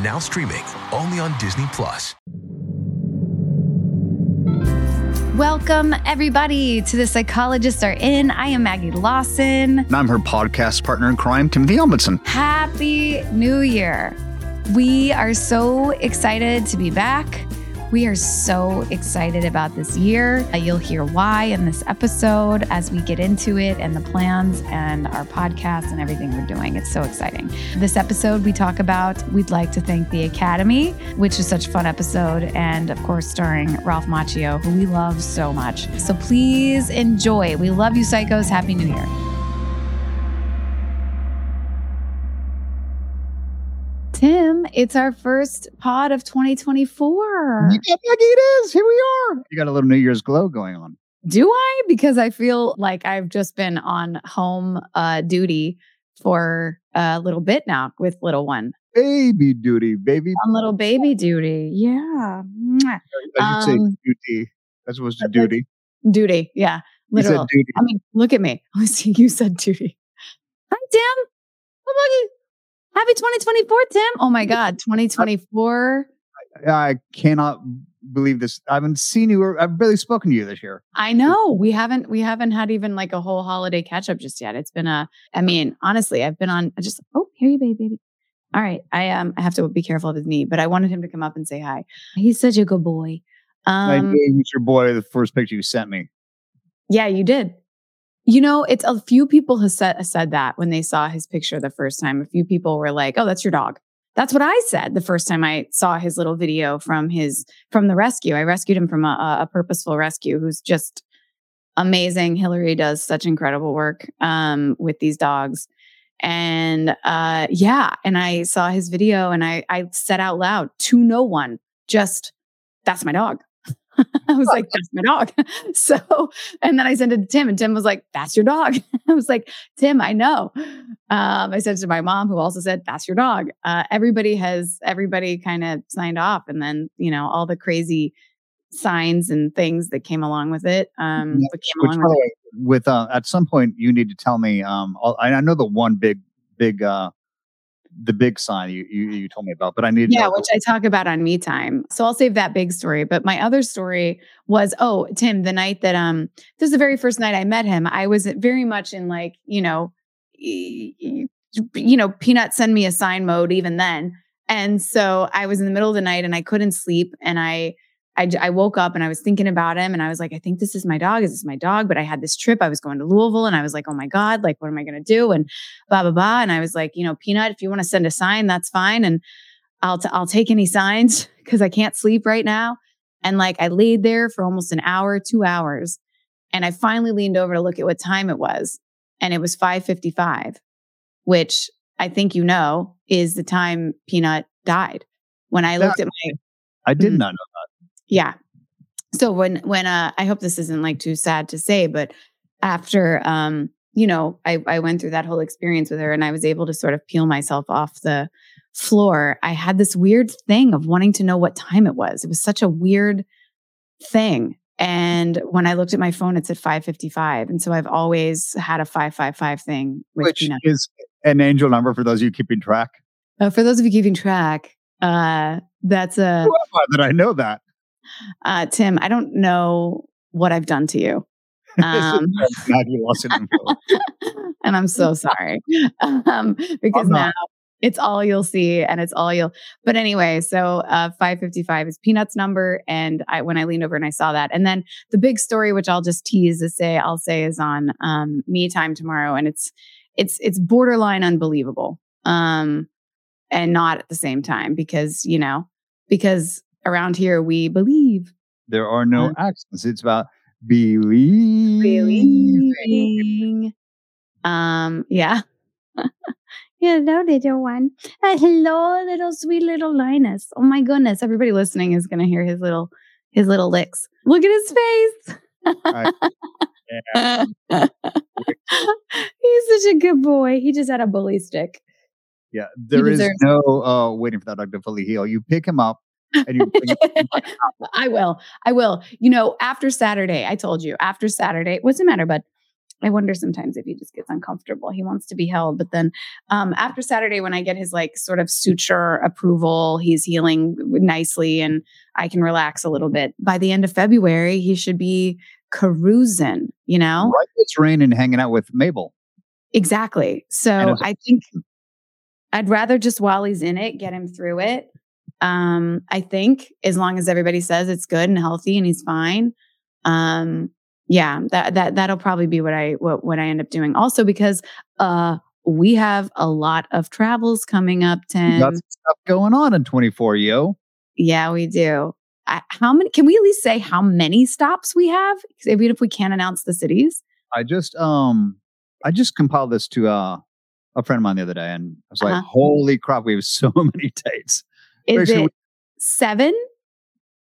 Now streaming only on Disney Plus. Welcome, everybody, to The Psychologists Are In. I am Maggie Lawson. And I'm her podcast partner in crime, Timothy Omundson. Happy New Year. We are so excited to be back. We are so excited about this year. Uh, You'll hear why in this episode as we get into it and the plans and our podcast and everything we're doing. It's so exciting. This episode, we talk about we'd like to thank the Academy, which is such a fun episode, and of course, starring Ralph Macchio, who we love so much. So please enjoy. We love you, psychos. Happy New Year. It's our first pod of 2024. Yeah, Maggie, it is. Here we are. You got a little New Year's glow going on. Do I? Because I feel like I've just been on home uh, duty for a little bit now with little one. Baby duty, baby. On little baby duty. Yeah. Mwah. I should say Um, duty. That's supposed to duty. Duty. Yeah. You said Literal. duty. I mean, look at me. I see you said duty. Hi, Tim. Oh, look at- Happy 2024, Tim. Oh my God. 2024. I cannot believe this. I haven't seen you or I've barely spoken to you this year. I know we haven't we haven't had even like a whole holiday catch up just yet. It's been a I mean, honestly, I've been on I just oh, here you baby, baby. All right. I um I have to be careful of his knee, but I wanted him to come up and say hi. He's such a good boy. I Um knew he was your boy, the first picture you sent me. yeah, you did. You know, it's a few people have said said that when they saw his picture the first time. A few people were like, "Oh, that's your dog." That's what I said the first time I saw his little video from his from the rescue. I rescued him from a, a purposeful rescue, who's just amazing. Hillary does such incredible work um, with these dogs, and uh, yeah, and I saw his video, and I I said out loud to no one, just that's my dog. I was like, that's my dog. So, and then I sent it to Tim, and Tim was like, that's your dog. I was like, Tim, I know. Um, I said to my mom, who also said, that's your dog. Uh, everybody has, everybody kind of signed off. And then, you know, all the crazy signs and things that came along with it. Um, Yeah, came along with with uh, at some point you need to tell me. Um, I I know the one big, big, uh, the big sign you you, you told me about, but I need to Yeah, which I talk about on Me Time. So I'll save that big story. But my other story was, oh, Tim, the night that um, this is the very first night I met him. I was very much in like, you know, you know, Peanut send me a sign mode even then. And so I was in the middle of the night and I couldn't sleep, and I. I, I woke up and I was thinking about him and I was like, I think this is my dog. Is this my dog? But I had this trip. I was going to Louisville and I was like, oh my God, like, what am I going to do? And blah, blah, blah. And I was like, you know, Peanut, if you want to send a sign, that's fine. And I'll t- I'll take any signs because I can't sleep right now. And like I laid there for almost an hour, two hours, and I finally leaned over to look at what time it was, and it was five fifty five, which I think you know is the time Peanut died. When I looked at my I did Mhm. not know. Yeah. So when when uh I hope this isn't like too sad to say, but after um, you know, I I went through that whole experience with her and I was able to sort of peel myself off the floor. I had this weird thing of wanting to know what time it was. It was such a weird thing. And when I looked at my phone, it said 555. And so I've always had a 555 thing with Which Peanut. is an angel number for those of you keeping track. Uh, for those of you keeping track, uh, that's a Who am I that I know that? Uh, Tim. I don't know what I've done to you. Um, Maggie Lawson info. and I'm so sorry um, because now it's all you'll see and it's all you'll. But anyway, so uh, 555 is Peanuts number, and I when I leaned over and I saw that, and then the big story, which I'll just tease to say, I'll say is on um, Me Time tomorrow, and it's it's it's borderline unbelievable, um, and not at the same time because you know because around here we believe There are no Um, accents. It's about believe. believing. Um, yeah. Hello, little one. Uh, hello, little sweet little Linus. Oh my goodness! Everybody listening is going to hear his little his little licks. Look at his face. Right. Yeah. He's such a good boy. He just had a bully stick. Yeah, there is no uh, waiting for that dog to fully heal. You pick him up and you bring him I will. I will. You know, after Saturday, I told you, after Saturday, what's the matter, bud? I wonder sometimes if he just gets uncomfortable. He wants to be held. But then um, after Saturday, when I get his like sort of suture approval, he's healing nicely and I can relax a little bit. By the end of February, he should be carousing. you know? right it's raining, and hanging out with Mabel. Exactly. So I think I'd rather just while he's in it, get him through it. Um, I think as long as everybody says it's good and healthy and he's fine. Um, yeah, that that that'll probably be what I what what I end up doing. Also because uh we have a lot of travels coming up, You Tim. got some stuff going on in 24, yo. Yeah, we do. I, how many? Can we at least say how many stops we have? Even if we can't announce the cities. I just um I just compiled this to uh a friend of mine the other day and I was like, Uh-huh. holy crap, we have so many dates. Is Actually, it seven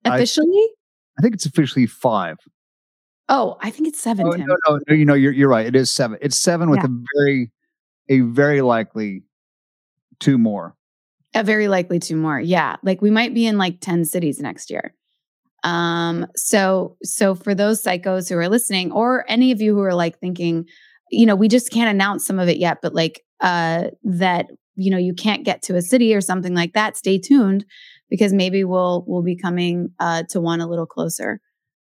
officially? I think it's officially five. Oh, I think it's seven. Oh, no, no, no, you know, you're you're right. It is seven. It's seven with Yeah. a very a very likely two more. A very likely two more. Yeah. Like we might be in like 10 cities next year. Um, so so for those psychos who are listening, or any of you who are like thinking, you know, we just can't announce some of it yet, but like uh that, you know, you can't get to a city or something like that, stay tuned because maybe we'll we'll be coming uh to one a little closer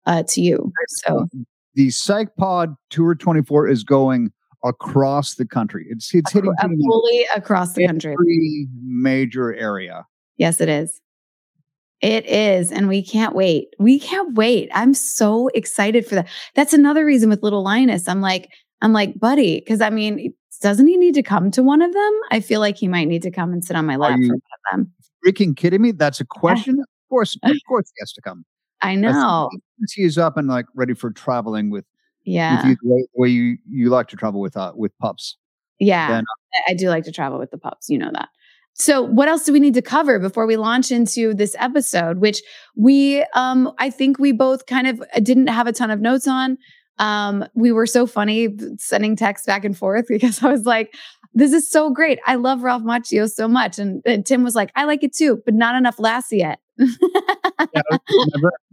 uh to you. So The Psych Pod Tour 24 is going across the country. It's it's hitting uh, fully across the country. every major area. Yes, it is. It is. And we can't wait. We can't wait. I'm so excited for that. That's another reason with little Linus. I'm like, I'm like, buddy, because I mean, doesn't he need to come to one of them? I feel like he might need to come and sit on my lap for one of them. Freaking kidding me? That's a question. Of course, of course, he has to come. I know. once he is up and like ready for traveling with, Yeah. with you, the way, you you like to travel with uh, with pups. yeah. then- I- I do like to travel with the pups. You know that. So, what else do we need to cover before we launch into this episode? Which we, um, I think we both kind of uh, didn't have a ton of notes on. Um, we were so funny sending texts back and forth because I was like, "This is so great! I love Ralph Macchio so much," and, and Tim was like, "I like it too, but not enough Lassie yet." Yeah,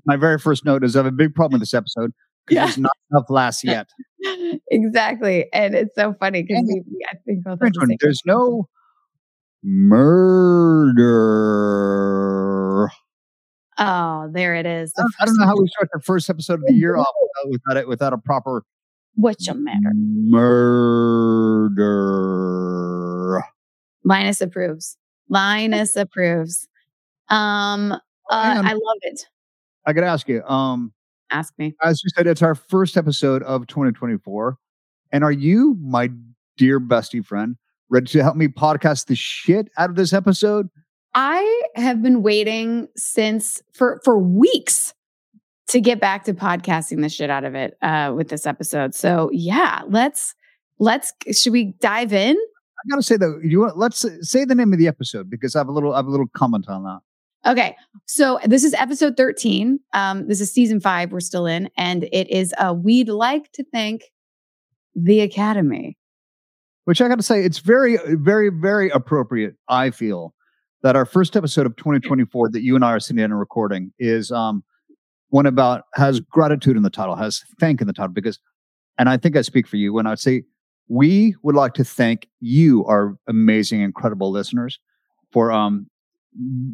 my, very, first note is I have a big problem with this episode because Yeah. there's not enough laughs yet. exactly, and it's so funny because we, I think There's no murder. Oh, there it is. I The don't, I don't know how we start the first episode of the year off without, without it without a proper What's your matter? murder. Linus approves. Linus approves. Um, uh. I love it. I got to ask you. Um, Ask me. as you said, it's our first episode of 2024, and are you, my dear bestie friend, ready to help me podcast the shit out of this episode? I have been waiting since for for weeks to get back to podcasting the shit out of it uh, with this episode. So yeah, let's let's should we dive in? I gotta say though, you want let's say the name of the episode because I have a little I have a little comment on that. Okay, so this is episode thirteen. Um, this is season five. We're still in, and it is uh, we'd like to thank the Academy. Which I gotta say, it's very, very, very appropriate. I feel that our first episode of 2024 that you and I are sitting down and recording is um one about has gratitude in the title, has thank in the title, because and I think I speak for you when I say we would like to thank you, our amazing, incredible listeners, for um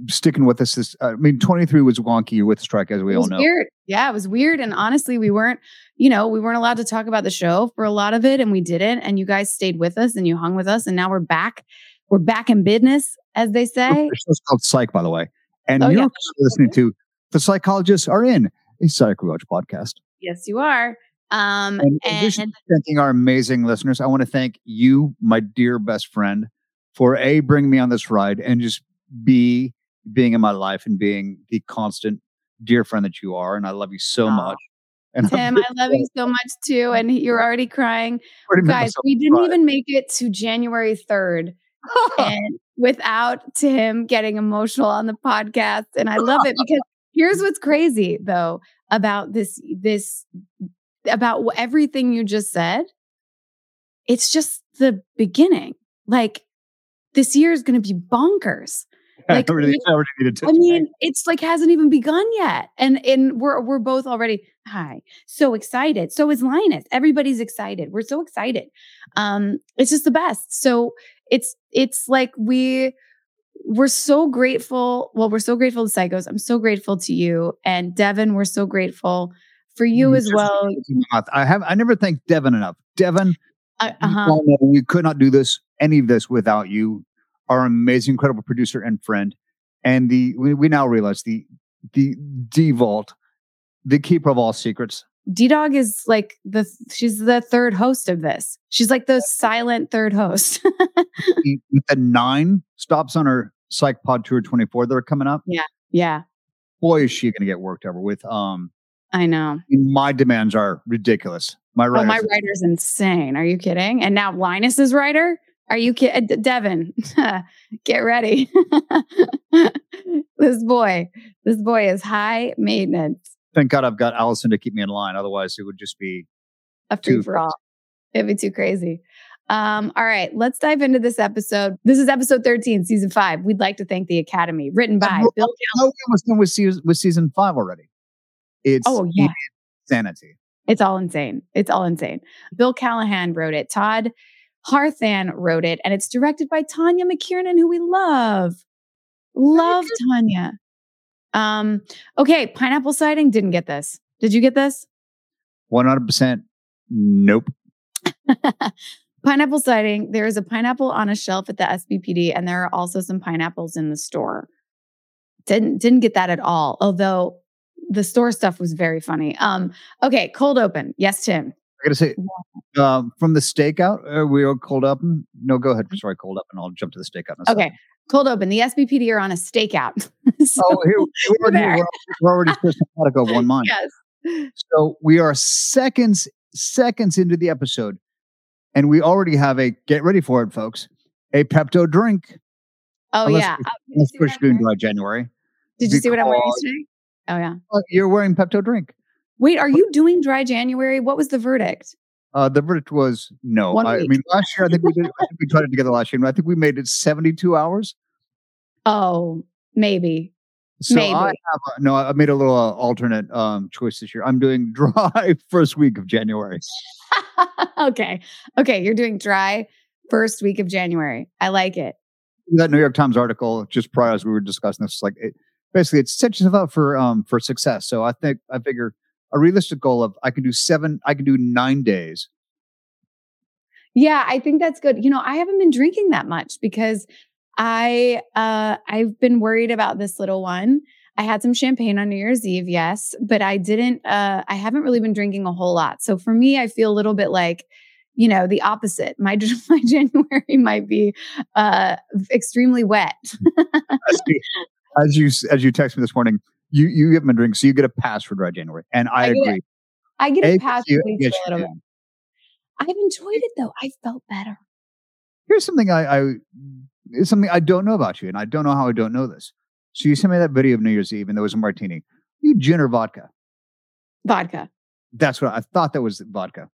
sticking with us. This, I mean, 23 was wonky with strike, as we all know. weird. Yeah, it was weird. And honestly, we weren't, you know, we weren't allowed to talk about the show for a lot of it, and we didn't. And you guys stayed with us and you hung with us, and now we're back. We're back in business, as they say. It's called Psych, by the way. And Oh, you're yeah. listening to The Psychologists Are In, a Psych Rewatch podcast. Yes, you are. Um, And addition and thanking our amazing listeners, I want to thank you, my dear best friend, for A, bringing me on this ride and just B, being in my life and being the constant dear friend that you are. And I love you so much. And Tim, I love you so much too. And you're already crying. Guys, we didn't even make it to January 3rd. and without Tim getting emotional on the podcast. And I love it because here's what's crazy though about this, this, about everything you just said. It's just the beginning. Like this year is going to be bonkers. Like, I really, I to. I mean, it's like hasn't even begun yet, and and we're we're both already hi, so excited. So is Linus. Everybody's excited. We're so excited. Um, it's just the best. So it's it's like we we're so grateful. Well, we're so grateful to Psychos. I'm so grateful to you and Devin. We're so grateful for you as well. I have I never thanked Devin enough. Devin, Uh, uh-huh. we could not do this any of this without you, our amazing, incredible producer and friend, and the we, we now realize the the D Vault, the keeper of all secrets. D Dog is like the she's the third host of this. She's like the silent third host. the- with the nine stops on her Psych Pod Tour 24 that are coming up. yeah, Yeah. Boy, is she going to get worked over with. Um, I know. my demands are ridiculous. My Oh, my writer's insane. Are you kidding? And now Linus's writer? Are you kidding? Devin, get ready. this boy, this boy is high maintenance, thank God I've got Allison to keep me in line. Otherwise, it would just be a free for all. It'd be too crazy. Um, all right, let's dive into this episode. This is episode 13, season five. We'd like to thank the Academy, written by no, Bill. no, almost done with season, with season five already. It's Oh, yeah. insanity. It's all insane. It's all insane. Bill Callahan wrote it. Todd Harthan wrote it, and it's directed by Tanya McKiernan, who we love. Love Tanya. Um, okay, pineapple siding didn't get this. Did you get this? One hundred percent. Nope. pineapple siding, There is a pineapple on a shelf at the SBPD, and there are also some pineapples in the store. Didn't didn't get that at all. Although the store stuff was very funny. Um, okay, cold open. Yes, Tim. I gotta say, um, from the stakeout, uh, we are cold up. No, go ahead. Sorry, cold up, and I'll jump to the stakeout. Okay. Cold open. The SBPD are on a stakeout. so, Oh, here, we're, already, we're, we're already systematic of one mind. yes. So we are seconds seconds into the episode, and we already have a get ready for it, folks. A Pepto drink. Oh Unless yeah. we- oh, did you Let's push doing dry January. Did you see what I'm wearing today? Oh yeah. You're wearing Pepto drink. Wait, are you doing dry January? What was the verdict? Uh, the verdict was no. I, I mean, last year I think we did. I think we tried it together last year. and I think we made it 72 hours. Oh, maybe. So Maybe. I have a, no. I made a little uh, alternate um, choice this year. I'm doing dry first week of January. okay. Okay. You're doing dry first week of January. I like it. That New York Times article just prior as we were discussing this, like it, basically it sets yourself up for um for success. So I think I figure a realistic goal of I can do seven, I can do nine days. Yeah, I think that's good. You know, I haven't been drinking that much because I uh I've been worried about this little one. I had some champagne on New Year's Eve, yes, but I didn't uh I haven't really been drinking a whole lot. So for me, I feel a little bit like you know the opposite my my january might be uh extremely wet As you, as you as you text me this morning, you you haven't been drinking, so you get a pass for dry January, and I, I get agree. i get Hey, a pass you- at yes, for little. I've enjoyed it though i felt better Here's something I, I it's something I don't know about you, and I don't know how I don't know this. So you sent me that video of New Year's Eve, and there was a martini. You gin or vodka? vodka That's what I thought. That was vodka.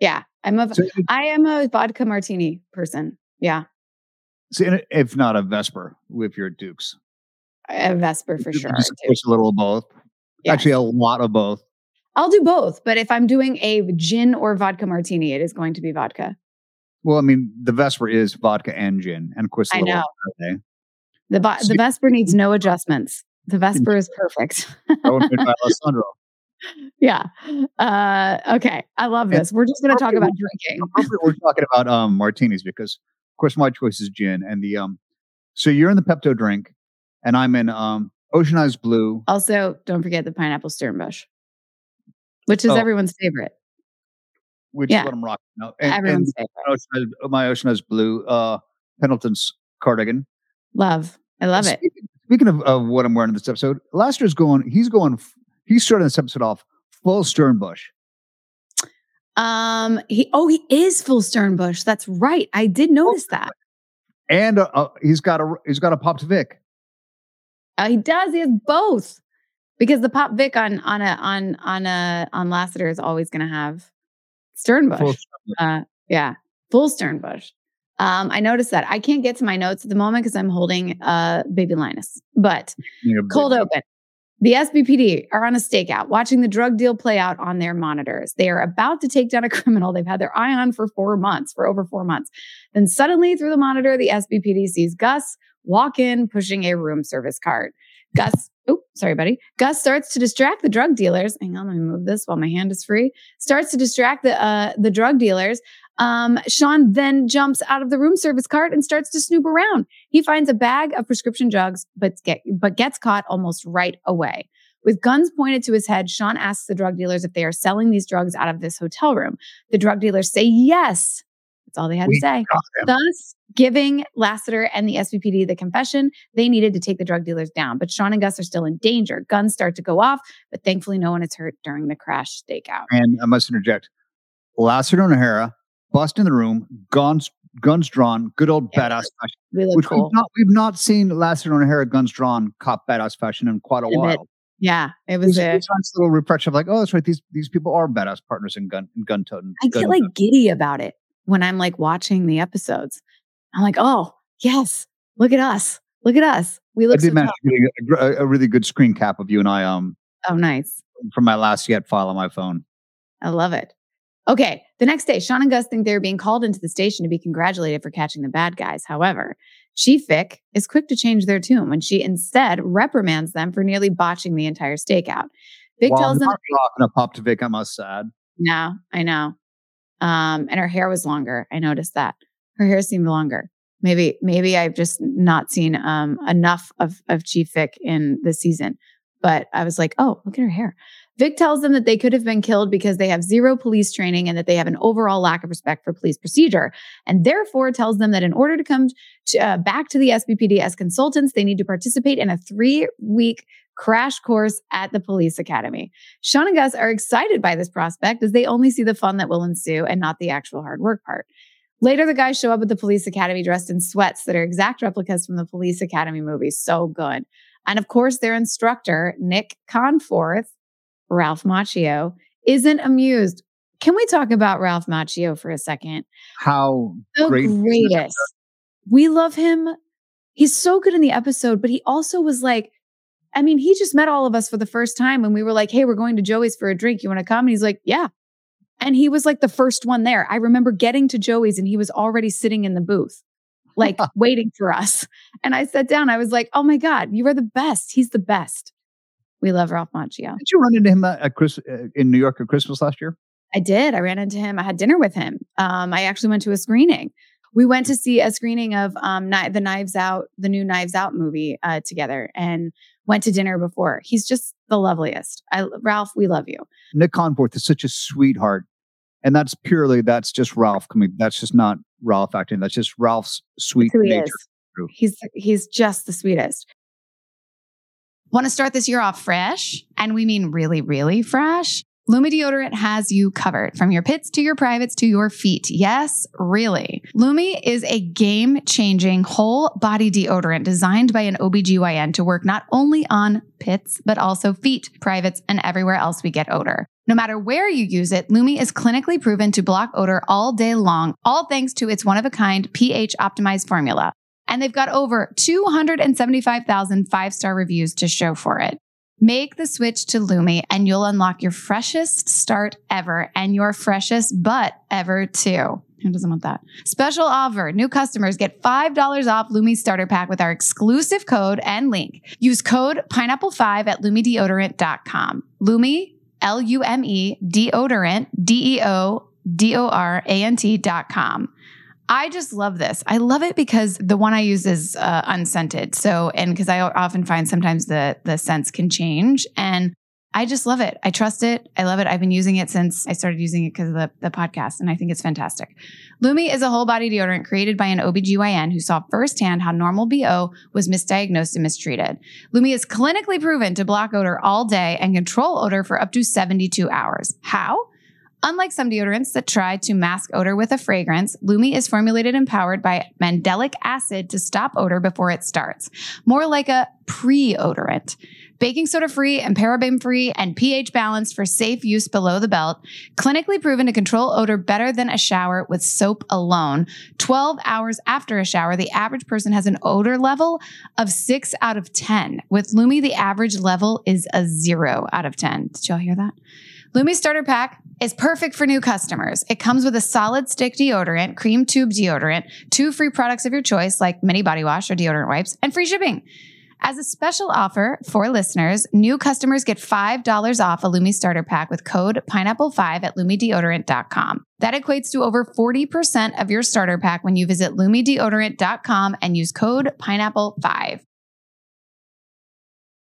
yeah i'm a So, i am a vodka martini person yeah so if not a Vesper with your Dukes, a vesper for sure Just, a little of both. Actually, a lot of both. i'll do both but if i'm doing a gin or vodka martini it is going to be vodka Well, I mean, the Vesper is vodka and gin, and of course, a I know. The So- the vesper needs no adjustments the vesper is perfect That was made by Alessandro. yeah uh okay i love this we're just going to talk about drinking We're talking about um, martinis because, of course, my choice is gin, and the um. So you're in the Pepto drink, and I'm in um Oceanized Blue. Also, don't forget the pineapple Sternbush, which is Oh. everyone's favorite. which Yeah. is what I'm rocking now. And, everyone's and favorite. My Oceanized Blue, uh, Pendleton's cardigan. Love. I love it. Speaking, speaking of, of what I'm wearing in this episode, Laster's going. He's going. He's starting this episode off full Sternbush. Um, he oh, he is full Sternbush. That's right. I did notice that. and uh, uh, he's got a he's got a popped Vic. Uh, he does. He has both because the pop Vic on on a on on a on Lassiter is always going to have Sternbush. Full- Uh, yeah, full Sternbush. Um, I noticed that I can't get to my notes at the moment because I'm holding uh baby Linus, but know, Cold open. The SBPD are on a stakeout, watching the drug deal play out on their monitors. They are about to take down a criminal they've had their eye on for four months, for over four months. Then suddenly, through the monitor, the SBPD sees Gus walk in pushing a room service cart. Gus, oh, sorry, buddy. Gus starts to distract the drug dealers. Hang on, let me move this while my hand is free. Starts to distract the uh, the drug dealers. Um, Shawn then jumps out of the room service cart and starts to snoop around. He finds a bag of prescription drugs, but get but gets caught almost right away. With guns pointed to his head, Shawn asks the drug dealers if they are selling these drugs out of this hotel room. The drug dealers say yes. That's all they had We to say. Thus, giving Lassiter and the SBPD the confession they needed to take the drug dealers down. But Shawn and Gus are still in danger. Guns start to go off, but thankfully, no one is hurt during the crash stakeout. And I must interject. Lassiter and O'Hara bust in the room, guns guns drawn, good old Yeah. badass fashion. We look Which cool. we've not we've not seen Lassiter and O'Hara guns drawn, cop badass fashion in quite a In a bit. while. Yeah, it was a. a nice little refresher of like, oh, that's right. These these people are badass partners in gun in gun toting. I get like giddy about it when I'm like watching the episodes. I'm like, oh yes, look at us, look at us. We I look so did manage to get a, a, really good screen cap of you and I um Oh, nice. from my last yet file on my phone. I love it. Okay, the next day, Shawn and Gus think they're being called into the station to be congratulated for catching the bad guys. However, Chief Vic is quick to change their tune when she instead reprimands them for nearly botching the entire stakeout. Vic tells them, I'm not rocking a pop to Vic, I'm sad. "No, I know." Um, and her hair was longer. I noticed that her hair seemed longer. Maybe, maybe I've just not seen um, enough of of Chief Vic in this season. But I was like, "Oh, look at her hair." Vic tells them that they could have been killed because they have zero police training and that they have an overall lack of respect for police procedure, and therefore tells them that in order to come to, uh, back to the SBPD as consultants, they need to participate in a three week crash course at the police academy. Shawn and Gus are excited by this prospect as they only see the fun that will ensue and not the actual hard work part. Later, the guys show up at the police academy dressed in sweats that are exact replicas from the police academy movie. So good. And of course, their instructor, Nick Conforth, Ralph Macchio, isn't amused. Can we talk about Ralph Macchio for a second? How The great greatest. We love him. He's so good in the episode, but he also was like, I mean, he just met all of us for the first time and we were like, hey, we're going to Joey's for a drink. You want to come? And he's like, yeah. And he was like the first one there. I remember getting to Joey's and he was already sitting in the booth, like waiting for us. And I sat down. I was like, oh my God, you are the best. He's the best. We love Ralph Macchio. Did you run into him at, at Chris uh, in New York at Christmas last year? I did. I ran into him. I had dinner with him. Um, I actually went to a screening. We went to see a screening of um, the Knives Out, the new Knives Out movie uh, together, and went to dinner before. He's just the loveliest. I, Ralph, we love you. Nick Conforth is such a sweetheart, and that's purely that's just Ralph coming. That's just not Ralph acting. That's just Ralph's sweet That's who he nature. He's he's just the sweetest. Want to start this year off fresh? And we mean really, really fresh? Lume deodorant has you covered from your pits to your privates to your feet. Yes, really. Lume is a game changing whole body deodorant designed by an OBGYN to work not only on pits, but also feet, privates, and everywhere else we get odor. No matter where you use it, Lume is clinically proven to block odor all day long, all thanks to its one of a kind pH optimized formula. And they've got over 275,000 five star reviews to show for it. Make the switch to Lume and you'll unlock your freshest start ever and your freshest butt ever too. Who doesn't want that? Special offer. New customers get $5 off Lume starter pack with our exclusive code and link. Use code pineapple5 at lumedeodorant.com. Lume, L U M E, deodorant, D E O D O R A N T.com. I just love this. I love it because the one I use is uh, unscented. So, and because I often find sometimes the the scents can change, and I just love it. I trust it. I love it. I've been using it since I started using it because of the, the podcast, and I think it's fantastic. Lume is a whole body deodorant created by an OBGYN who saw firsthand how normal BO was misdiagnosed and mistreated. Lume is clinically proven to block odor all day and control odor for up to 72 hours. How? Unlike some deodorants that try to mask odor with a fragrance, Lume is formulated and powered by mandelic acid to stop odor before it starts, more like a pre-odorant. Baking soda free and paraben free and pH balanced for safe use below the belt, clinically proven to control odor better than a shower with soap alone. 12 hours after a shower, the average person has an odor level of 6 out of 10. With Lume, the average level is a 0 out of 10. Did y'all hear that? Lume Starter Pack is perfect for new customers. It comes with a solid stick deodorant, cream tube deodorant, two free products of your choice like mini body wash or deodorant wipes, and free shipping. As a special offer for listeners, new customers get $5 off a Lume starter pack with code pineapple5 at lumedeodorant.com. That equates to over 40% of your starter pack when you visit lumedeodorant.com and use code pineapple5.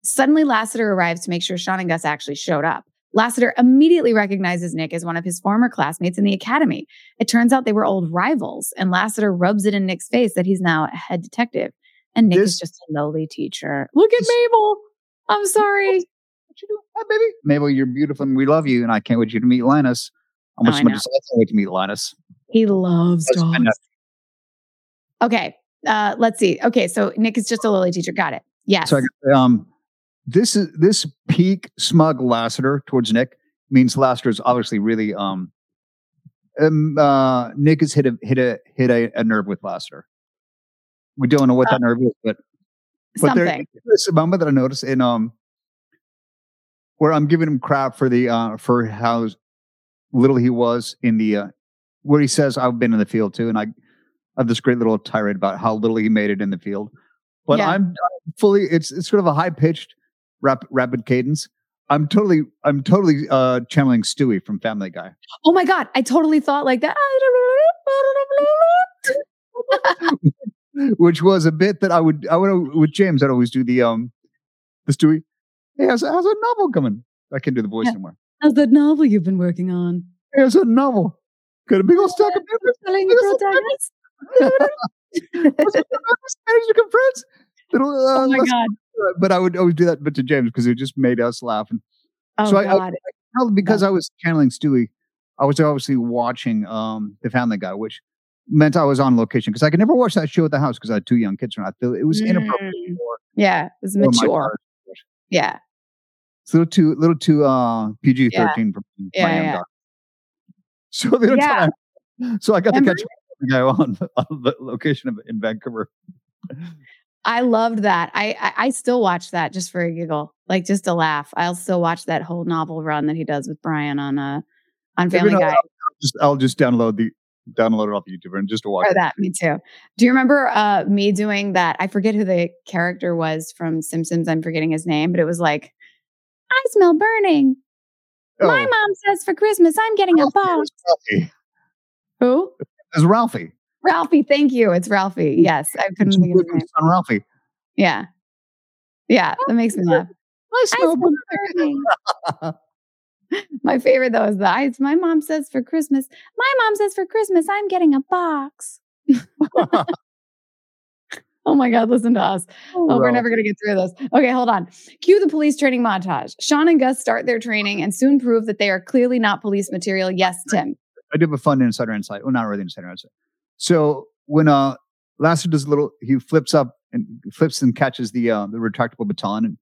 Suddenly, Lassiter arrives to make sure Shawn and Gus actually showed up. Lassiter immediately recognizes Nick as one of his former classmates in the academy. It turns out they were old rivals, and Lassiter rubs it in Nick's face that he's now a head detective. And Nick This- is just a lowly teacher. Look at This- Mabel. I'm sorry. What you doing? Hi, baby. Mabel, you're beautiful and we love you. And I can't wait you to meet Linus. How much Oh, I much. I can't wait to meet Linus. He loves dogs. Okay. Uh, let's see. Okay, so Nick is just a lowly teacher. Got it. Yes. So I um, this is this peak smug Lassiter towards Nick means Lassiter is obviously really um, um uh Nick has hit a hit a hit a, a nerve with Lassiter. We don't know what that nerve is, but but Something. there's a moment that I noticed in um where I'm giving him crap for the uh for how little he was in the uh where he says I've been in the field too, and I have this great little tirade about how little he made it in the field. But Yeah. I'm fully it's it's sort of a high pitched rap, rapid cadence. I'm totally I'm totally uh channeling Stewie from Family Guy. Oh my God. I totally thought like that. which was a bit that I would I would with James I'd always do the um the Stewie. Hey, how's, how's a novel coming? I can't do the voice Yeah. anymore. How's that novel you've been working on? Hey, how's a novel? Got a big old stack of papers. Telling at protagonist. Managed to friends. Little, uh, oh my God. But I would always do that but to James because it just made us laugh. And Oh So I- I- because I was channeling Stewie, I was obviously watching um the Family Guy, which meant I was on location because I could never watch that show at the house because I had two young kids. And I feel it was inappropriate Mm. for, yeah. It was mature. Yeah. It's a little too little too uh PG thirteen for my Yeah, young yeah. So the other Yeah. time, so I got to catch the guy on, on the location of, in Vancouver. I loved that. I, I I still watch that just for a giggle, like just a laugh. I'll still watch that whole novel run that he does with Brian on uh on Family Guy. Just I'll just download the download it off YouTube and just to watch. Or it. that, me too. Do you remember uh me doing that? I forget who the character was from Simpsons. I'm forgetting his name, but it was like, I smell burning. My Oh, mom says for Christmas I'm getting a Ralphie, it box. Who? It was Ralphie. Ralphie. Thank you. It's Ralphie. Yes, I couldn't think of his name. Son Ralphie. Yeah, yeah, that makes me laugh. I I smell smell. My favorite though is the I, my mom says for Christmas. My mom says for Christmas I'm getting a box. oh my God, listen to us. Oh, oh we're never going to get through this. Okay, hold on. Cue the police training montage. Shawn and Gus start their training and soon prove that they are clearly not police material. Yes, Tim. I do have a fun insider insight. Well, not really insider insight. So when uh Lassiter does a little, he flips up and flips and catches the uh, the retractable baton, and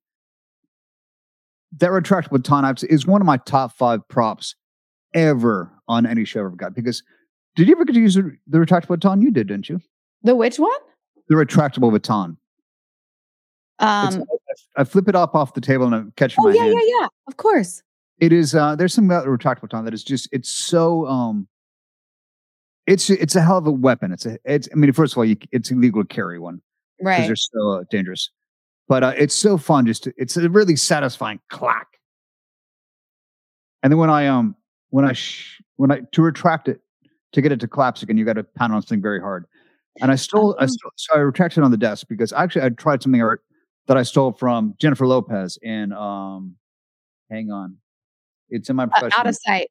that retractable baton I've- is one of my top five props ever on any show I've ever got. Because did you ever get to use the, the retractable baton? You did, didn't you? The which one? The retractable baton. It's- Um, I flip it up off the table and I catch it oh yeah, hand. yeah, yeah. Of course. it is uh there's something about the retractable baton that is just it's so um it's it's a hell of a weapon it's a it's i mean first of all you, it's illegal to carry one right? because they're so uh, dangerous but uh, it's so fun just to, it's a really satisfying clack and then when i um when i sh- when i to retract it to get it to collapse again you got to pound on something very hard and i stole i Oh. stole so i retracted on the desk because actually i tried something art that i stole from jennifer lopez in um hang on it's in my Uh, out of sight.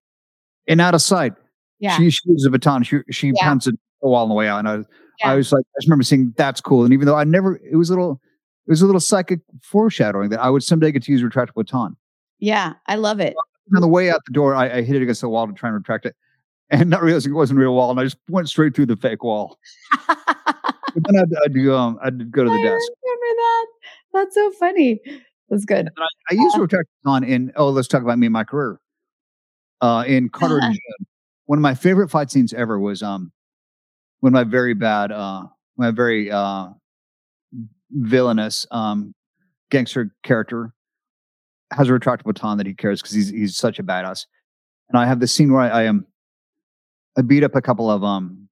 and out of sight. Yeah. She she uses a baton. She she Yeah. pounds it a wall on the way out. And I was Yeah. I was like, I just remember saying that's cool. And even though I never it was a little it was a little psychic foreshadowing that I would someday get to use a retractable baton. yeah. I love it. on the way out the door, I, I hit it against the wall to try and retract it, and not realizing it wasn't a real wall, and I just went straight through the fake wall. But then I'd, I'd go, um, I'd go to the I desk. remember that. That's so funny. That's good. I, I used to retract on in. Oh, let's talk about me and my career. Uh, in Carter and June, one of my favorite fight scenes ever was um, one of my very bad, uh, my very uh, villainous um, gangster character has a retractable baton that he carries because he's he's such a badass. And I have this scene where I, I am I beat up a couple of um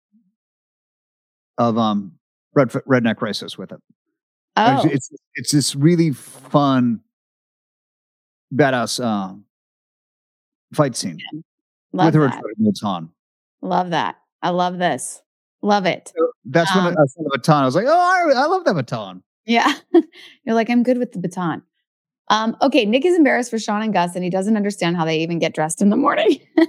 of um red redneck racists with it. Oh, It's, it's it's this really fun badass uh, fight scene love with that. Love that. I love this. Love it. So that's when I Um, saw the baton. I was like, oh, I, I love that baton. Yeah. You're like, I'm good with the baton. Um, okay, Nick is embarrassed for Shawn and Gus, and he doesn't understand how they even get dressed in the morning.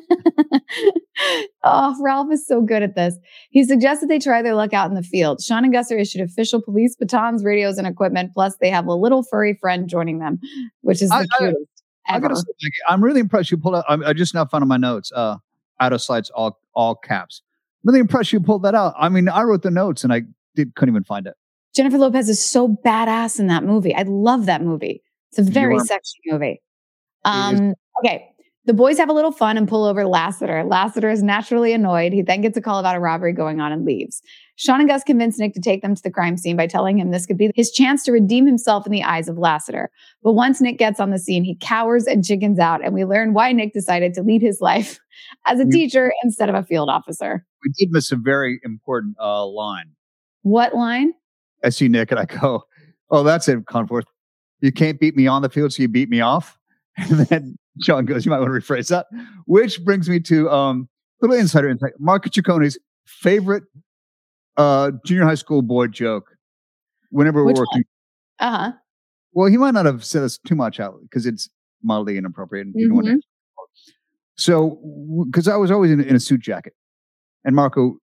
oh, Ralph is so good at this. He suggests that they try their luck out in the field. Shawn and Gus are issued official police batons, radios, and equipment. Plus, they have a little furry friend joining them, which is I- the I- cutest I gotta say, I'm really impressed you pulled out. I, I just now found in my notes, uh, out of slides, all all caps. Really impressed you pulled that out. I mean, I wrote the notes and I did couldn't even find it. Jennifer Lopez is so badass in that movie. I love that movie. It's a very sexy movie. Um, okay. The boys have a little fun and pull over Lassiter. Lassiter is naturally annoyed. He then gets a call about a robbery going on and leaves. Shawn and Gus convince Nick to take them to the crime scene by telling him this could be his chance to redeem himself in the eyes of Lassiter. But once Nick gets on the scene, he cowers and chickens out, and we learn why Nick decided to lead his life as a teacher instead of a field officer. We did miss a very important uh, line. What line? I see Nick and I go, "Oh, that's it, Conforth. You can't beat me on the field, so you beat me off." And then Shawn goes, "You might want to rephrase that." Which brings me to um, little insider insight. Marco Cicconi's favorite uh, junior high school boy joke. Whenever we're Which working, Uh huh. well, he might not have said this too much out because it's mildly inappropriate. And you don't want to- Mhm. So, because I was always in, in a suit jacket, and Marco,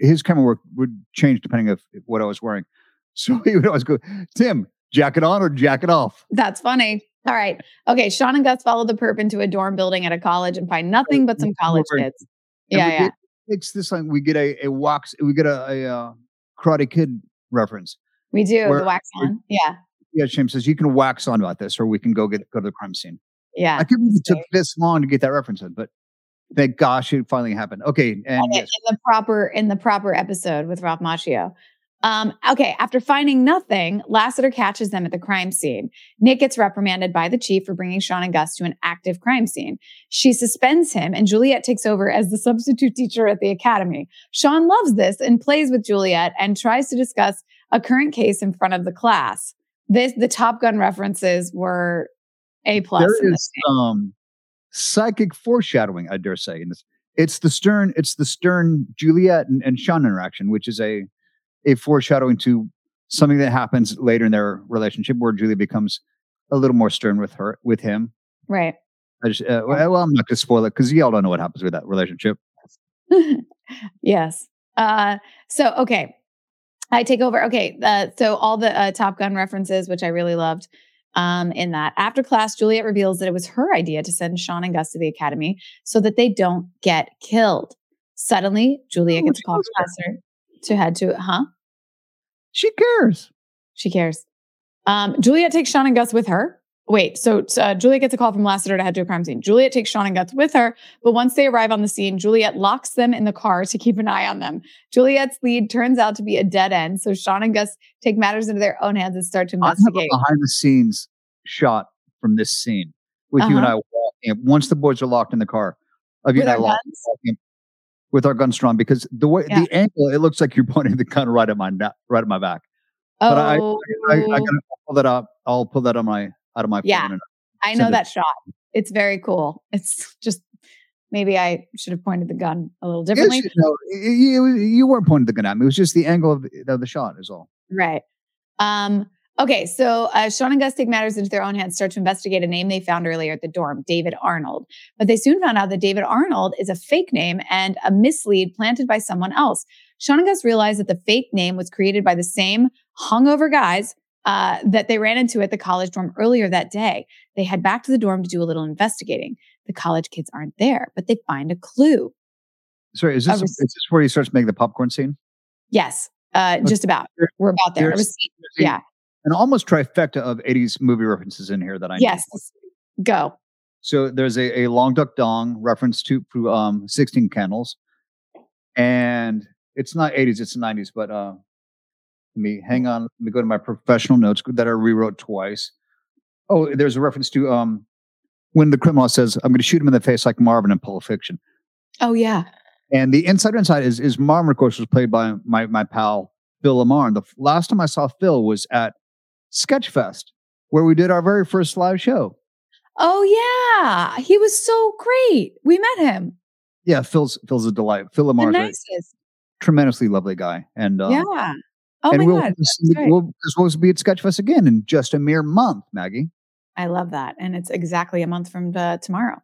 his camera work would change depending of what I was wearing. So he would always go, "Tim, jacket on or jacket off?" That's funny. All right. Okay. Shawn and Gus follow the perp into a dorm building at a college and find nothing but some college kids. And Yeah, yeah. It's this like we get a a wax, we get a, a uh, Karate Kid reference. We do where- the wax on. Yeah. Yeah, Shane says you can wax on about this, or we can go get go to the crime scene. Yeah. I can't believe it took this long to get that reference in, but thank gosh it finally happened. Okay, and in, yes, in the proper in the proper episode with Ralph Macchio. Um, okay, after finding nothing, Lassiter catches them at the crime scene. Nick gets reprimanded by the chief for bringing Shawn and Gus to an active crime scene. She suspends him, and Juliet takes over as the substitute teacher at the academy. Shawn loves this and plays with Juliet and tries to discuss a current case in front of the class. This the Top Gun references were a plus. there is um psychic foreshadowing, I dare say, in this. It's the stern, it's the stern Juliet and, and Sean interaction, which is a a foreshadowing to something that happens later in their relationship, where Julia becomes a little more stern with her, with him. right. I just, uh, well, I'm not going to spoil it because y'all don't know what happens with that relationship. yes. Uh, so okay, I take over. Okay, uh, so all the uh, Top Gun references, which I really loved. Um, in that after class, Juliet reveals that it was her idea to send Shawn and Gus to the academy so that they don't get killed. Suddenly, Juliet Oh, gets a call from Lassiter to head to, huh? She cares. She cares. Um, Juliet takes Shawn and Gus with her. Wait, so uh, Juliet gets a call from Lassiter to head to a crime scene. Juliet takes Shawn and Gus with her, but once they arrive on the scene, Juliet locks them in the car to keep an eye on them. Juliet's lead turns out to be a dead end, so Shawn and Gus take matters into their own hands and start to I have a investigate. behind the scenes shot from this scene with you and Uh-huh. I walking. Once the boys are locked in the car, of you With and I walking with our guns drawn because the way Yeah. the angle it looks like you're pointing the gun right at my na- right at my back. Oh, but I- I, I gotta pull that up. I'll pull that on my out of my Yeah. I know it. that shot. It's very cool. It's just maybe I should have pointed the gun a little Yes, differently. you, know, you, you weren't pointing the gun at me. It was just the angle of the, of the shot is all. Right. Um, okay, so uh, Shawn and Gus take matters into their own hands, start to investigate a name they found earlier at the dorm, David Arnold. But they soon found out that David Arnold is a fake name and a mislead planted by someone else. Shawn and Gus realized that the fake name was created by the same hungover guys uh, that they ran into at the college dorm earlier that day. They head back to the dorm to do a little investigating. The college kids aren't there, but they find a clue. Sorry, is this, A is this where he starts making the popcorn scene? Yes, uh, just about. We're about there. A there's- receipt. Yeah. An almost trifecta of 80s movie references in here that I know. Yes. Go. So there's a, a Long Duck Dong reference to to, um 16 Candles, and it's not 80s, it's 90s. But uh, let me hang on. Let me go to my professional notes that I rewrote twice. Oh, there's a reference to um when the criminal says, "I'm going to shoot him in the face like Marvin in Pulp Fiction." Oh yeah. And the insider inside is is Marvin, of course, was played by my my pal Phil LaMarr. And the last time I saw Phil was at Sketchfest, where we did our very first live show. Oh yeah. He was so great. We met him. Yeah, Phil's Phil's a delight. Phil The LaMarr's a nicest. tremendously lovely guy, and uh, yeah. Oh and my we'll, god. this- that's right. we'll we're supposed to be at Sketchfest again in just a mere month, Maggie. I love that. And it's exactly a month from uh, tomorrow.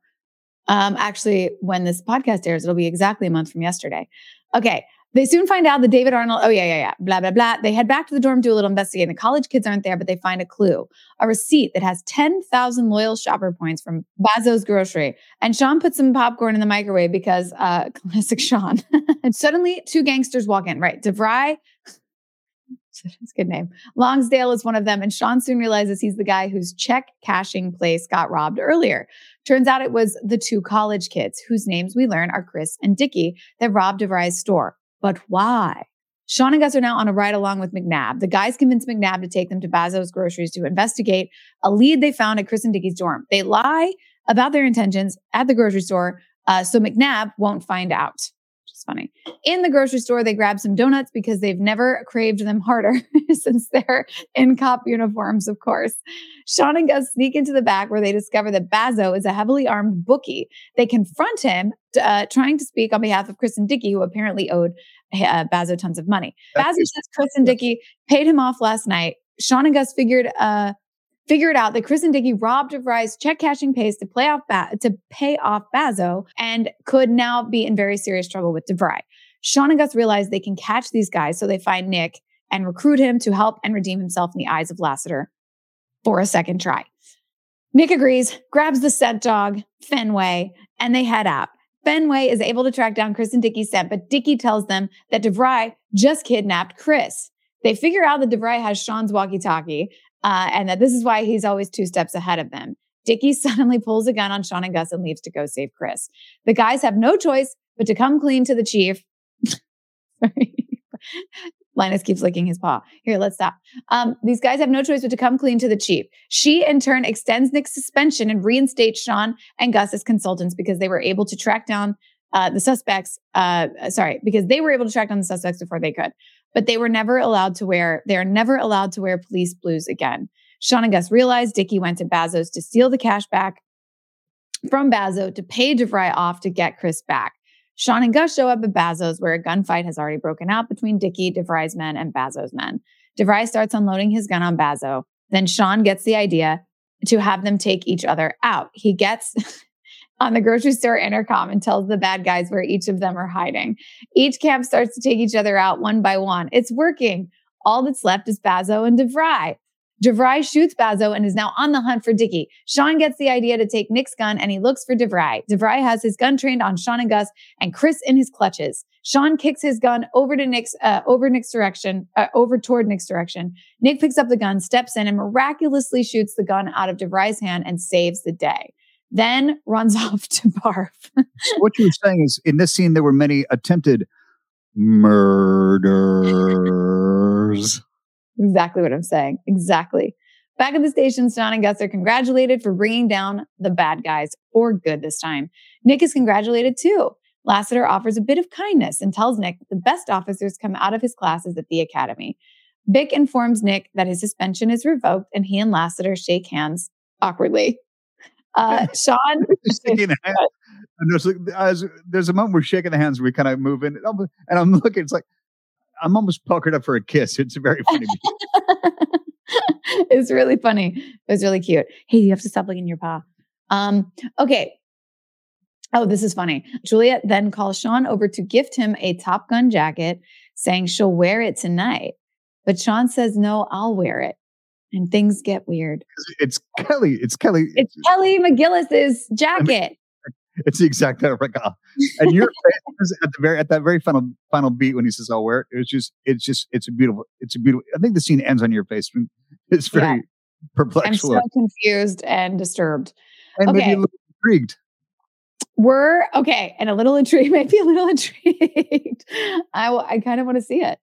Um, actually, when this podcast airs, it'll be exactly a month from yesterday. Okay. They soon find out that David Arnold, oh, yeah, yeah, yeah, blah, blah, blah. They head back to the dorm, do a little investigating. The college kids aren't there, but they find a clue a receipt that has 10,000 loyal shopper points from Bazo's grocery. And Shawn puts some popcorn in the microwave because uh, classic Shawn. and suddenly, two gangsters walk in, right? DeVry, it's a good name. Longsdale is one of them, and Shawn soon realizes he's the guy whose check cashing place got robbed earlier. Turns out it was the two college kids, whose names we learn are Chris and Dickie, that robbed DeVry's store. But why? Shawn and Gus are now on a ride along with McNabb. The guys convince McNabb to take them to Bazo's groceries to investigate a lead they found at Chris and Dickie's dorm. They lie about their intentions at the grocery store uh, so McNabb won't find out. Which is funny. In the grocery store, they grab some donuts because they've never craved them harder since they're in cop uniforms, of course. Shawn and Gus sneak into the back where they discover that Bazo is a heavily armed bookie. They confront him, uh, trying to speak on behalf of Chris and Dickie, who apparently owed uh, Bazo tons of money. That Bazo says Chris and Dickie paid him off last night. Shawn and Gus figured uh, figured out that Chris and Dickie robbed DeVry's check cashing pace to play off ba- to pay off Bazo and could now be in very serious trouble with DeVry. Shawn and Gus realize they can catch these guys, so they find Nick and recruit him to help and redeem himself in the eyes of Lassiter for a second try. Nick agrees, grabs the scent dog, Fenway, and they head out. Fenway is able to track down Chris and Dickie's scent, but Dickie tells them that DeVry just kidnapped Chris. They figure out that DeVry has Shawn's walkie-talkie uh, and that this is why he's always two steps ahead of them. Dickie suddenly pulls a gun on Shawn and Gus and leaves to go save Chris. The guys have no choice but to come clean to the chief. Linus keeps licking his paw. Here, let's stop. Um, these guys have no choice but to come clean to the chief. She, in turn, extends Nick's suspension and reinstates Shawn and Gus as consultants because they were able to track down uh, the suspects. Uh, sorry, because they were able to track down the suspects before they could, but they were never allowed to wear. They are never allowed to wear police blues again. Shawn and Gus realize Dickie went to Bazo's to steal the cash back from Bazo to pay DeVry off to get Chris back. Shawn and Gus show up at Bazo's where a gunfight has already broken out between Dickie, DeVry's men, and Bazo's men. DeVry starts unloading his gun on Bazo. Then Shawn gets the idea to have them take each other out. He gets on the grocery store intercom and tells the bad guys where each of them are hiding. Each camp starts to take each other out one by one. It's working. All that's left is Bazo and DeVry. DeVry shoots Bazo and is now on the hunt for Dickie. Shawn gets the idea to take Nick's gun and he looks for DeVry. DeVry has his gun trained on Shawn and Gus and Chris in his clutches. Shawn kicks his gun over to Nick's, uh, over Nick's direction, uh, over toward Nick's direction. Nick picks up the gun, steps in, and miraculously shoots the gun out of DeVry's hand and saves the day. Then runs off to barf. So what you were saying is, in this scene, there were many attempted murders. Exactly what I'm saying. Exactly. Back at the station, Shawn and Gus are congratulated for bringing down the bad guys for good this time. Nick is congratulated too. Lassiter offers a bit of kindness and tells Nick that the best officers come out of his classes at the academy. Vick informs Nick that his suspension is revoked and he and Lassiter shake hands awkwardly. Uh, Shawn, Shaking the hand. And there's, there's a moment we're shaking the hands, we kind of move in, and I'm looking. It's like I'm almost puckered up for a kiss. It's very funny. it's really funny. It was really cute. Hey, you have to stop licking your paw. Um, okay. Oh, this is funny. Juliet then calls Shawn over to gift him a Top Gun jacket, saying she'll wear it tonight. But Shawn says, no, I'll wear it. and things get weird. It's Kelly. It's Kelly. It's Kelly McGillis's jacket. It's the exact replica. And your face at the very at that very final final beat when he says, "I'll wear it." It's just it's just it's a beautiful it's a beautiful. I think the scene ends on your face. It's very Yeah. perplexed. I'm so look. confused and disturbed. and maybe okay. a little intrigued. We're okay, and a little intrigued, maybe a little intrigued. I w- I kind of want to see it.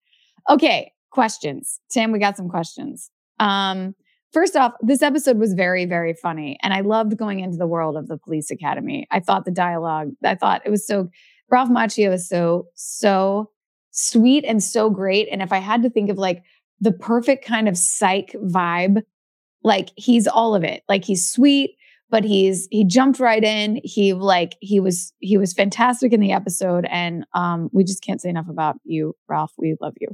Okay, questions. Tim, we got some questions. Um, first off, this episode was very, very funny, and I loved going into the world of the police academy. I thought the dialogue, I thought it was so. Ralph Macchio is so so sweet and so great. And if I had to think of like the perfect kind of psych vibe, like he's all of it. Like he's sweet, but he's he jumped right in. He like he was he was fantastic in the episode, and um, we just can't say enough about you, Ralph. We love you.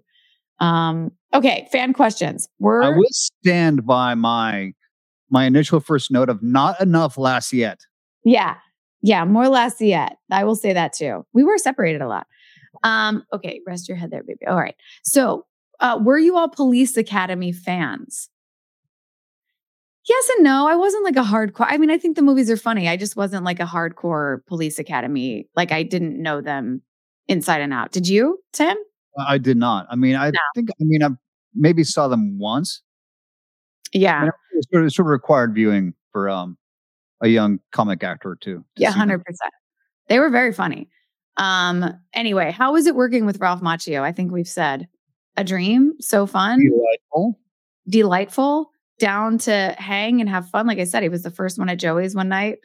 Um, okay, fan questions. We're I will stand by my my initial first note of not enough last yet. yeah, yeah, more yet. I will say that too. We were separated a lot. Um, okay, rest your head there, baby. All right. So, uh, were you all Police Academy fans? Yes and no. I wasn't like a hardcore. I mean, I think the movies are funny. I just wasn't like a hardcore Police Academy. Like I didn't know them inside and out. Did you, Tim? I did not. I mean, I No. think I mean I maybe saw them once. Yeah. And it was sort of, sort of required viewing for um a young comic actor too. to Yeah, hundred percent. They were very funny. Um, anyway, how was it working with Ralph Macchio? I think we've said a dream, so fun, Delightful. delightful, down to hang and have fun. Like I said, he was the first one at Joey's one night.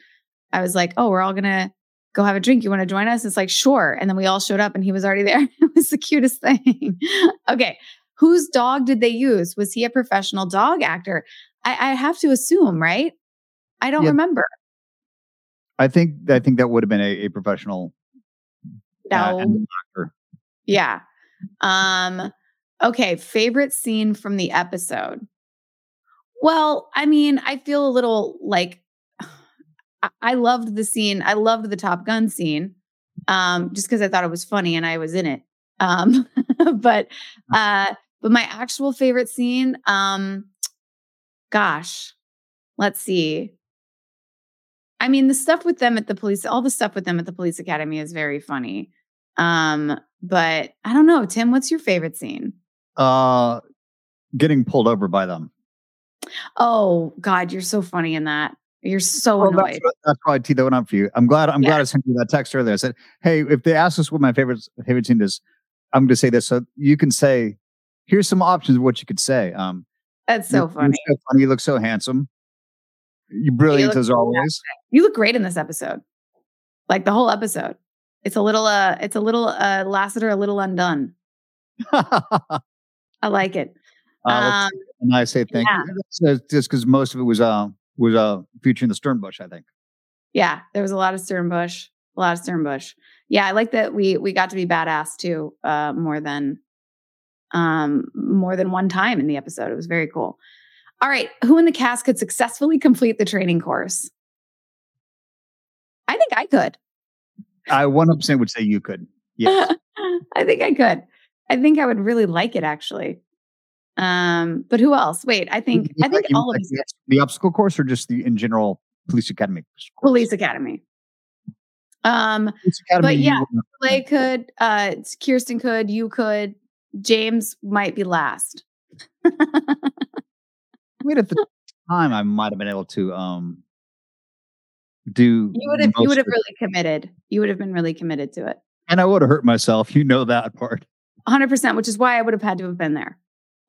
I was like, oh, we're all gonna go have a drink. You want to join us? It's like, sure. And then we all showed up and he was already there. it was the cutest thing. okay. Whose dog did they use? Was he a professional dog actor? I, I have to assume, right? I don't Yeah. remember. I think I think that would have been a, a professional uh, No. animal actor. Yeah. Um okay, favorite scene from the episode. Well, I mean, I feel a little like I, loved the scene. I loved the Top Gun scene. Um just cuz I thought it was funny and I was in it. Um but uh but my actual favorite scene um gosh. Let's see. I mean, the stuff with them at the police, all the stuff with them at the police academy is very funny. Um, but I don't know, Tim, what's your favorite scene? Uh, getting pulled over by them. Oh God, you're so funny in that. You're so Well, annoyed. that's, why I teed that one up for you. I'm glad. I'm Yeah. glad I sent you that text earlier. I said, "Hey, if they ask us what my favorite favorite scene is, I'm going to say this, so you can say, here's some options of what you could say." Um, That's so funny. so funny. You look so handsome. You're brilliant look as always. You look great in this episode. Like the whole episode. It's a little uh it's a little uh Lassiter a little undone. uh, I like it. let's- Um and I say thank yeah. you. Just because most of it was uh was uh featuring the Sternbush, I think. yeah, there was a lot of Sternbush. A lot of Sternbush. Yeah, I like that we we got to be badass too, uh more than um more than one time in the episode. It was very cool. All right, who in the cast could successfully complete the training course? I think I could. I 100% would say you could. Yes. I think I could. I think I would really like it actually. Um, but who else? Wait, I think You I think you all of like the, the obstacle course or just the in general police academy course? Police Academy. Um, Police academy. but yeah, Clay could, uh Kirsten could, you could, James might be last. I mean, at the time, I might have been able to um do. You would have you would have really committed. You would have been really committed to it. and I would have hurt myself. You know that part. 100%, which is why I would have had to have been there.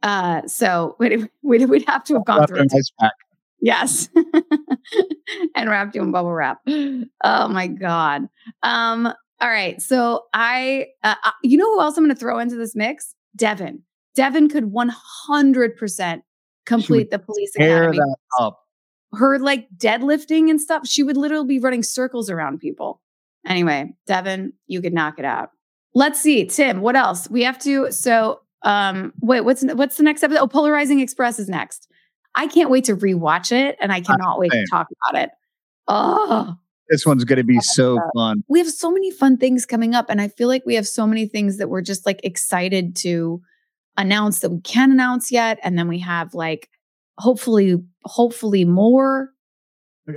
Uh, so we'd, we'd, we'd have to have gone through ice pack. Yes. and wrapped you in bubble wrap. Oh my God. Um, all right. So I, uh, uh, you know who else I'm going to throw into this mix? Devin. Devin could 100% complete the police Tear academy. that up. Her like deadlifting and stuff, she would literally be running circles around people. Anyway, Devin, you could knock it out. Let's see, Tim. What else? We have to. So, um, wait, what's what's the next episode? Oh, Polarizing Express is next. I can't wait to rewatch it, and I cannot wait to talk about it. Oh, This one's going to be so fun. we have so many fun things coming up, and I feel like we have so many things that we're just like excited to announce that we can't announce yet, and then we have like hopefully, hopefully more.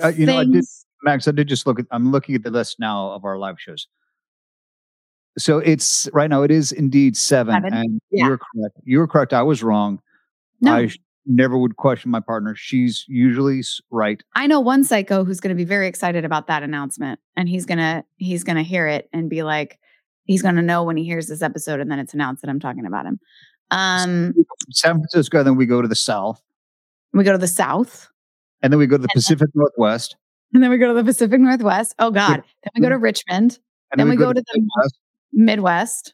Uh, you know, I did, things. Max. I did just look at. I'm looking at the list now of our live shows. So it's right now. It is indeed seven, Seven? and Yeah. you're correct. You were correct. I was wrong. No, I sh- never would question my partner. She's usually right. I know one psycho who's going to be very excited about that announcement, and he's gonna he's gonna hear it and be like, he's gonna know when he hears this episode, and then it's announced that I'm talking about him. Um, San Francisco, then we go to the south, we go to the south, and then we go to the And then- Pacific Northwest, and then we go to the Pacific Northwest. Oh God! Then we go to Richmond, and Then we go to the- Midwest, Midwest.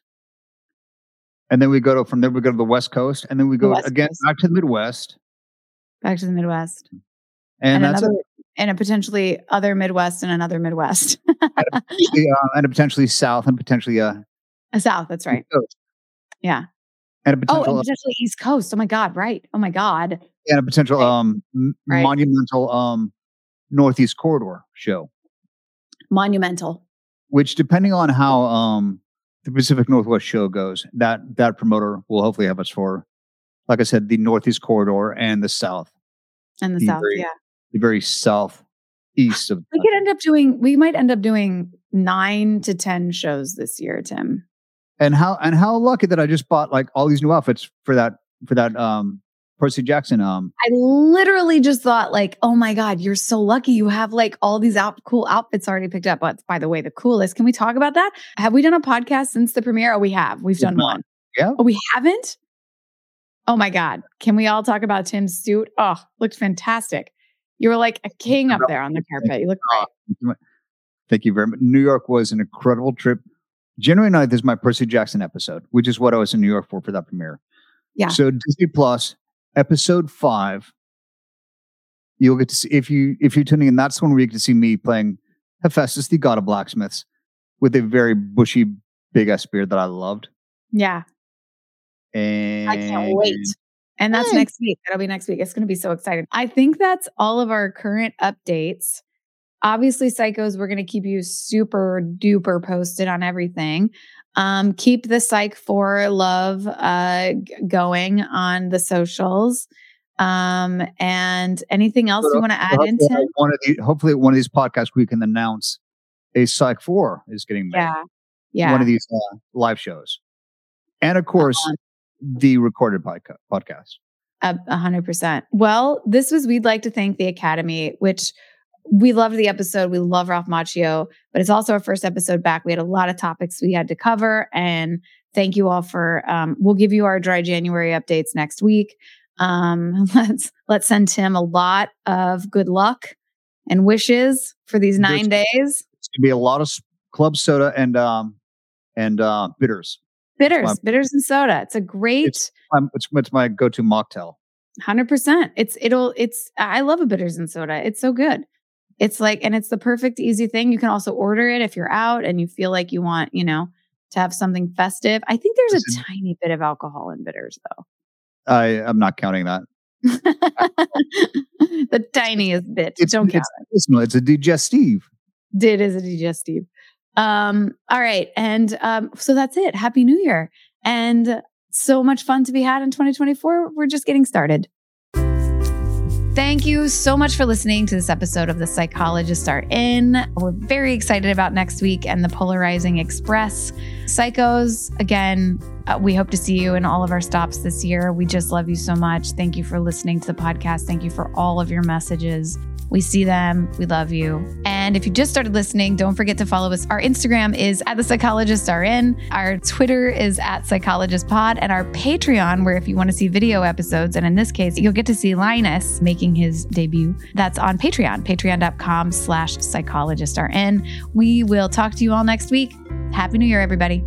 and then we go to from there we go to the West Coast, and then we go West again Coast. back to the Midwest, back to the Midwest, and, that's another, it. and a potentially other Midwest and another Midwest, Potentially, uh, and a potentially south and potentially uh, a South. That's right. Coast. Yeah. and a Oh, potential and potentially East Coast. Oh my God! Right. Oh my God. and a potential Right. um Right. monumental um Northeast Corridor show, Monumental. which depending on how um the Pacific Northwest show goes, that that promoter will hopefully have us for, like I said, the Northeast Corridor and the South, And the Be South. very- Yeah. the very south east of. We could end up doing. We might end up doing nine to ten shows this year, Tim. and how and how lucky that I just bought like all these new outfits for that for that um Percy Jackson um I literally just thought, like, oh my God, you're so lucky. You have like all these out cool outfits already picked up. But by the way, the coolest. Can we talk about that? Have we done a podcast since the premiere? Oh, we have. We've done not. one. Yeah. Oh, we haven't? Oh my God. Can we all talk about Tim's suit? Oh, looked fantastic. You were like a king up there on the carpet. You look great. Thank you very much. New York was an incredible trip. January 9th is my Percy Jackson episode, which is what I was in New York for for that premiere. Yeah. So Disney Plus, episode five. You'll get to see if you if you're tuning in. That's when we get to see me playing Hephaestus, the god of blacksmiths, with a very bushy, big ass beard that I loved. Yeah. And I can't wait. And that's Hey. next week. That'll be next week. It's going to be so exciting. I think that's all of our current updates. Obviously, psychos, we're going to keep you super duper posted on everything. Um, keep the psych for love uh, g- going on the socials. Um, and anything else you want to add into? one of the, hopefully, one of these podcasts, we can announce a Psych Four is getting made. Yeah. Yeah. one of these uh, live shows, and of course Uh-huh. the recorded podca- podcast. A hundred percent. Well, this was we'd like to thank the Academy, which we loved the episode. We love Ralph Macchio, but it's also our first episode back. We had a lot of topics we had to cover, and thank you all for. Um, we'll give you our dry January updates next week. Um, let's let's send Tim a lot of good luck and wishes for these nine days. It's gonna be a lot of club soda and um and uh bitters. Bitters, bitters and soda. It's a great. Um, it's, it's my go-to mocktail. Hundred percent. It's it'll it's I love a bitters and soda. It's so good. It's like and it's the perfect easy thing. You can also order it if you're out and you feel like you want, you know, to have something festive. I think there's a tiny bit of alcohol in bitters though. I I'm not counting that. the tiniest bit. It's Don't count it's, it's, it's a digestive. it. It is a digestive. Um, all right. And um, so that's it. Happy New Year. And so much fun to be had in 2024. We're just getting started. Thank you so much for listening to this episode of The Psychologists Are In. We're very excited about next week and the Polarizing Express. Psychos, again, uh, we hope to see you in all of our stops this year. We just love you so much. Thank you for listening to the podcast. Thank you for all of your messages. We see them. We love you. And if you just started listening, don't forget to follow us. Our Instagram is at the psychologists are in. Our Twitter is at psychologist pod and our Patreon, where if you want to see video episodes, and in this case, you'll get to see Linus making his debut. That's on Patreon, patreon.com slash psychologist in. We will talk to you all next week. Happy New Year, everybody.